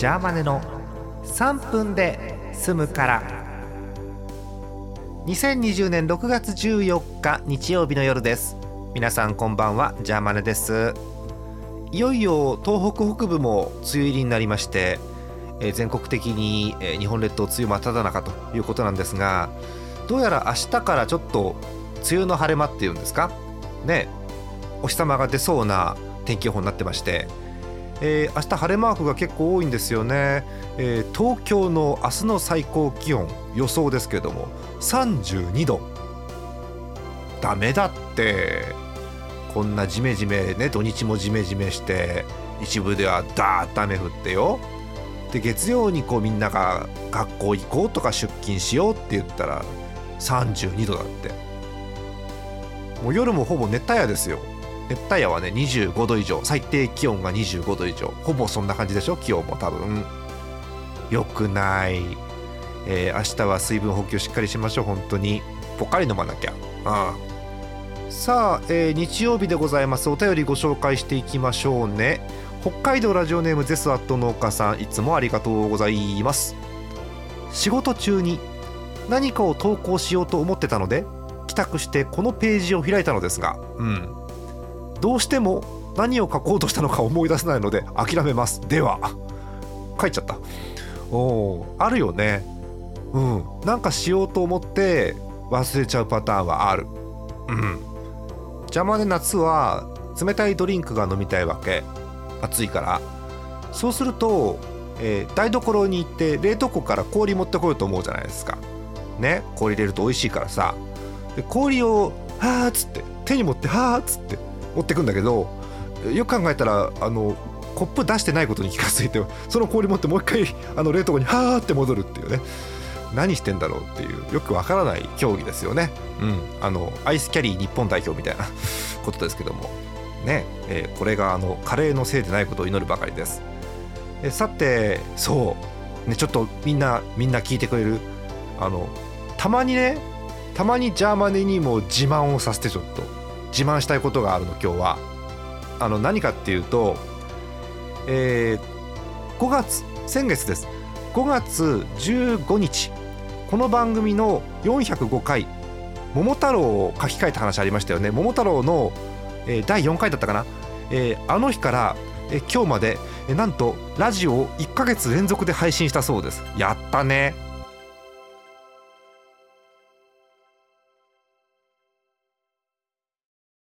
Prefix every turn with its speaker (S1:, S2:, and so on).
S1: ジャーマネの3分で済むから。2020年6月14日日曜日の夜です。皆さんこんばんは。ジャーマネです。いよいよ東北北部も梅雨入りになりましてえ全国的に、え日本列島梅雨真っ只中ということなんですがどうやら明日からちょっと梅雨の晴れ間っていうんですか？ね。お日様が出そうな天気予報になってまして、えー、明日晴れマークが結構多いんですよね、えー、東京の明日の最高気温予想ですけども32度。ダメだって。こんなジメジメね土日もジメジメして一部ではダーッと雨降ってよ。で月曜にこうみんなが学校行こうとか出勤しようって言ったら32度だって。もう夜もほぼ熱帯夜ですよ。熱帯夜はね25度以上。最低気温が25度以上。ほぼそんな感じでしょ？気温も多分。よくない、えー、明日は水分補給しっかりしましょう。本当に。ポカリ飲まなきゃ。うんさあ、えー、日曜日でございます。お便りご紹介していきましょうね。北海道ラジオネームゼスアット農家さん。いつもありがとうございます。仕事中に何かを投稿しようと思ってたので帰宅してこのページを開いたのですが。うん。どうしても何を書こうとしたのか思い出せないので諦めます。では書いちゃった。おあるよね。うん。なんかしようと思って忘れちゃうパターンはある。うん。邪魔で夏は冷たいドリンクが飲みたいわけ。暑いから。そうすると、えー、台所に行って冷凍庫から氷持ってこようと思うじゃないですか。ね。氷入れると美味しいからさ。で氷を「はあ」っつって手に持って「はあ」っつって持ってくんだけどよく考えたらあのコップ出してないことに気が付いてその氷持ってもう一回あの冷凍庫に「はあ」って戻るっていうね。何してんだろうっていうよくわからない競技ですよね。うん、あのアイスキャリー日本代表みたいな ことですけども。ね、えー、これがあのカレーのせいでないことを祈るばかりです。えさてそう。ねちょっとみんなみんな聞いてくれる。あのたまにねたまにジャーマネにも自慢をさせてちょっと。自慢したいことがあるの今日は。あの何かっていうと、えー、5月先月です。5月15日。この番組の405回「桃太郎」を書き換えた話ありましたよね。桃太郎のえー、第4回だったかな、えー、あの日から、えー、今日まで、えー、なんとラジオを1ヶ月連続で配信したそうです。やったね。